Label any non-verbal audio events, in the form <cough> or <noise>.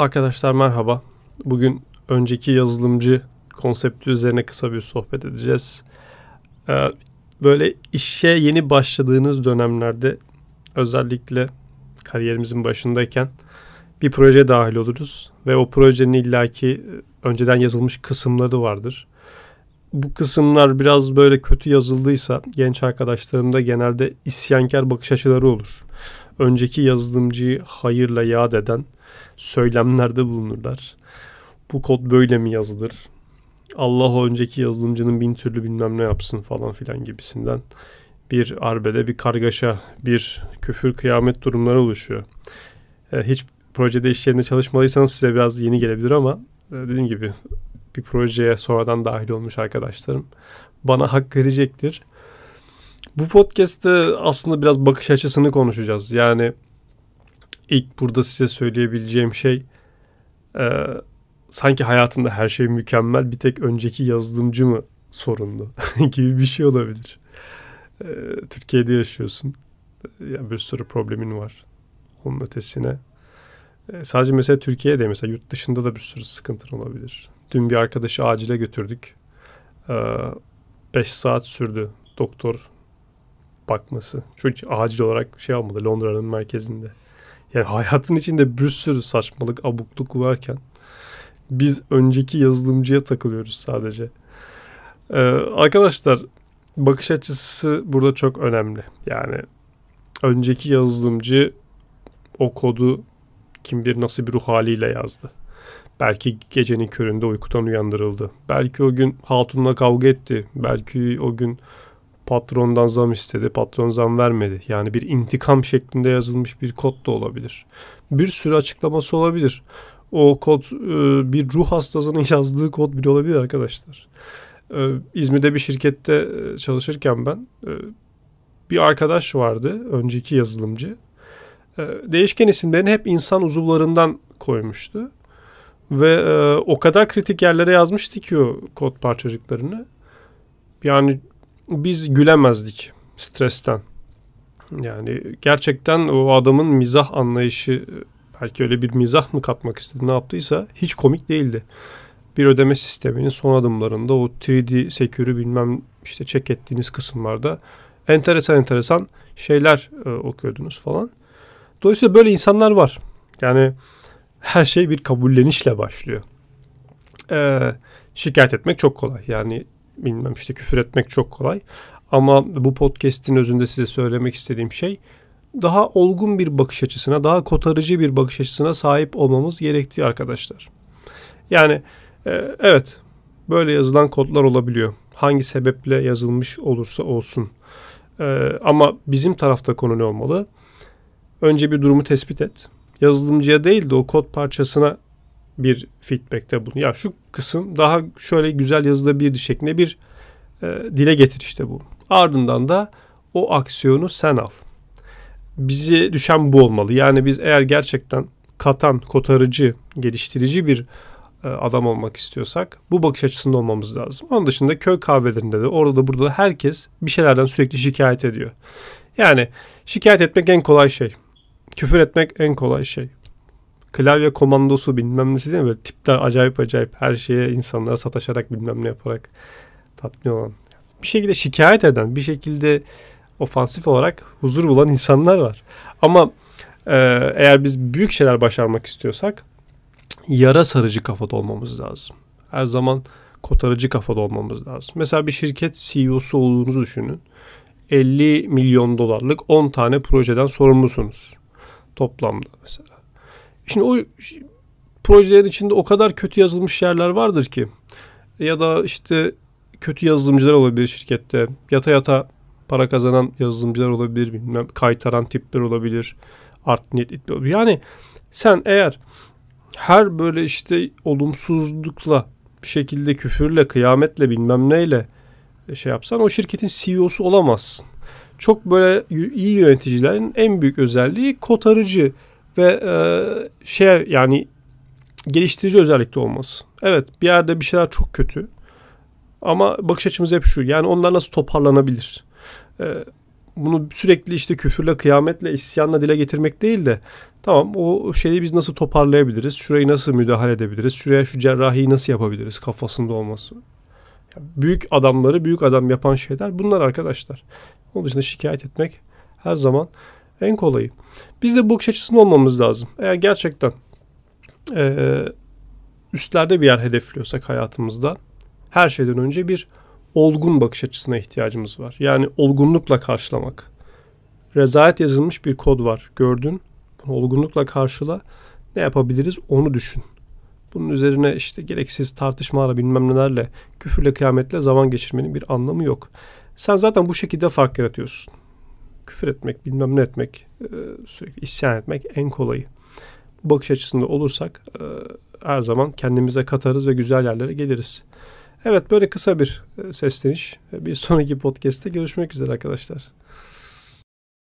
Arkadaşlar merhaba. Bugün önceki yazılımcı konsepti üzerine kısa bir sohbet edeceğiz. Ee, böyle işe yeni başladığınız dönemlerde özellikle kariyerimizin başındayken bir proje dahil oluruz ve o projenin illaki önceden yazılmış kısımları vardır. Bu kısımlar biraz böyle kötü yazıldıysa genç arkadaşlarımda genelde isyankar bakış açıları olur. Önceki yazılımcıyı hayırla yad eden söylemlerde bulunurlar. Bu kod böyle mi yazılır? Allah önceki yazılımcının bin türlü bilmem ne yapsın falan filan gibisinden bir arbede, bir kargaşa, bir küfür, kıyamet durumları oluşuyor. E, hiç projede iş yerinde çalışmadıysanız size biraz yeni gelebilir ama e, dediğim gibi bir projeye sonradan dahil olmuş arkadaşlarım bana hak verecektir. Bu podcast'te aslında biraz bakış açısını konuşacağız. Yani ilk burada size söyleyebileceğim şey e, sanki hayatında her şey mükemmel bir tek önceki yazılımcı mı sorunlu <laughs> gibi bir şey olabilir. E, Türkiye'de yaşıyorsun. Yani bir sürü problemin var. Onun ötesine. E, sadece mesela Türkiye'de mesela yurt dışında da bir sürü sıkıntın olabilir. Dün bir arkadaşı acile götürdük. 5 e, saat sürdü doktor bakması. Çocuk acil olarak şey almadı Londra'nın merkezinde. Yani hayatın içinde bir sürü saçmalık, abukluk varken biz önceki yazılımcıya takılıyoruz sadece. Ee, arkadaşlar bakış açısı burada çok önemli. Yani önceki yazılımcı o kodu kim bilir nasıl bir ruh haliyle yazdı. Belki gecenin köründe uykudan uyandırıldı. Belki o gün hatunla kavga etti. Belki o gün patrondan zam istedi. Patron zam vermedi. Yani bir intikam şeklinde yazılmış bir kod da olabilir. Bir sürü açıklaması olabilir. O kod e, bir ruh hastasının <laughs> yazdığı kod bile olabilir arkadaşlar. E, İzmir'de bir şirkette e, çalışırken ben bir arkadaş vardı. Önceki yazılımcı. Değişken isimlerini hep insan uzuvlarından koymuştu. Ve o kadar kritik yerlere yazmıştı ki o kod parçacıklarını. Yani biz gülemezdik stresten. Yani gerçekten o adamın mizah anlayışı belki öyle bir mizah mı katmak istedi ne yaptıysa hiç komik değildi. Bir ödeme sisteminin son adımlarında o 3D security bilmem işte check ettiğiniz kısımlarda enteresan enteresan şeyler e, okuyordunuz falan. Dolayısıyla böyle insanlar var. Yani her şey bir kabullenişle başlıyor. Ee, şikayet etmek çok kolay. Yani bilmem işte küfür etmek çok kolay. Ama bu podcast'in özünde size söylemek istediğim şey daha olgun bir bakış açısına, daha kotarıcı bir bakış açısına sahip olmamız gerektiği arkadaşlar. Yani e, evet böyle yazılan kodlar olabiliyor. Hangi sebeple yazılmış olursa olsun. E, ama bizim tarafta konu ne olmalı? Önce bir durumu tespit et. Yazılımcıya değil de o kod parçasına bir feedback'te bulun. Ya şu kısım daha şöyle güzel yazılabilir şeklinde bir e, dile getir işte bu. Ardından da o aksiyonu sen al. Bize düşen bu olmalı. Yani biz eğer gerçekten katan, kotarıcı, geliştirici bir e, adam olmak istiyorsak bu bakış açısında olmamız lazım. Onun dışında köy kahvelerinde de orada da burada da herkes bir şeylerden sürekli şikayet ediyor. Yani şikayet etmek en kolay şey. Küfür etmek en kolay şey klavye komandosu bilmem ne mi? Böyle tipler acayip acayip her şeye insanlara sataşarak bilmem ne yaparak tatmin olan. Bir şekilde şikayet eden, bir şekilde ofansif olarak huzur bulan insanlar var. Ama e, eğer biz büyük şeyler başarmak istiyorsak yara sarıcı kafada olmamız lazım. Her zaman kotarıcı kafada olmamız lazım. Mesela bir şirket CEO'su olduğunuzu düşünün. 50 milyon dolarlık 10 tane projeden sorumlusunuz. Toplamda mesela. Şimdi o projelerin içinde o kadar kötü yazılmış yerler vardır ki ya da işte kötü yazılımcılar olabilir şirkette. Yata yata para kazanan yazılımcılar olabilir, bilmem kaytaran tipler olabilir, art niyetli olabilir. Yani sen eğer her böyle işte olumsuzlukla bir şekilde küfürle, kıyametle bilmem neyle şey yapsan o şirketin CEO'su olamazsın. Çok böyle iyi yöneticilerin en büyük özelliği kotarıcı ve e, şey yani geliştirici özellikte olması. Evet bir yerde bir şeyler çok kötü ama bakış açımız hep şu yani onlar nasıl toparlanabilir? E, bunu sürekli işte küfürle, kıyametle, isyanla dile getirmek değil de tamam o şeyi biz nasıl toparlayabiliriz? Şurayı nasıl müdahale edebiliriz? Şuraya şu cerrahiyi nasıl yapabiliriz kafasında olması. büyük adamları büyük adam yapan şeyler bunlar arkadaşlar. Onun dışında şikayet etmek her zaman en kolayı. Biz de bu bakış açısında olmamız lazım. Eğer gerçekten e, üstlerde bir yer hedefliyorsak hayatımızda her şeyden önce bir olgun bakış açısına ihtiyacımız var. Yani olgunlukla karşılamak. Rezalet yazılmış bir kod var. Gördün. Bunu olgunlukla karşıla. Ne yapabiliriz onu düşün. Bunun üzerine işte gereksiz tartışmalarla bilmem nelerle küfürle kıyametle zaman geçirmenin bir anlamı yok. Sen zaten bu şekilde fark yaratıyorsun. Küfür etmek, bilmem ne etmek, e, sürekli isyan etmek en kolayı. Bu bakış açısında olursak e, her zaman kendimize katarız ve güzel yerlere geliriz. Evet böyle kısa bir e, sesleniş. Bir sonraki podcast'te görüşmek üzere arkadaşlar.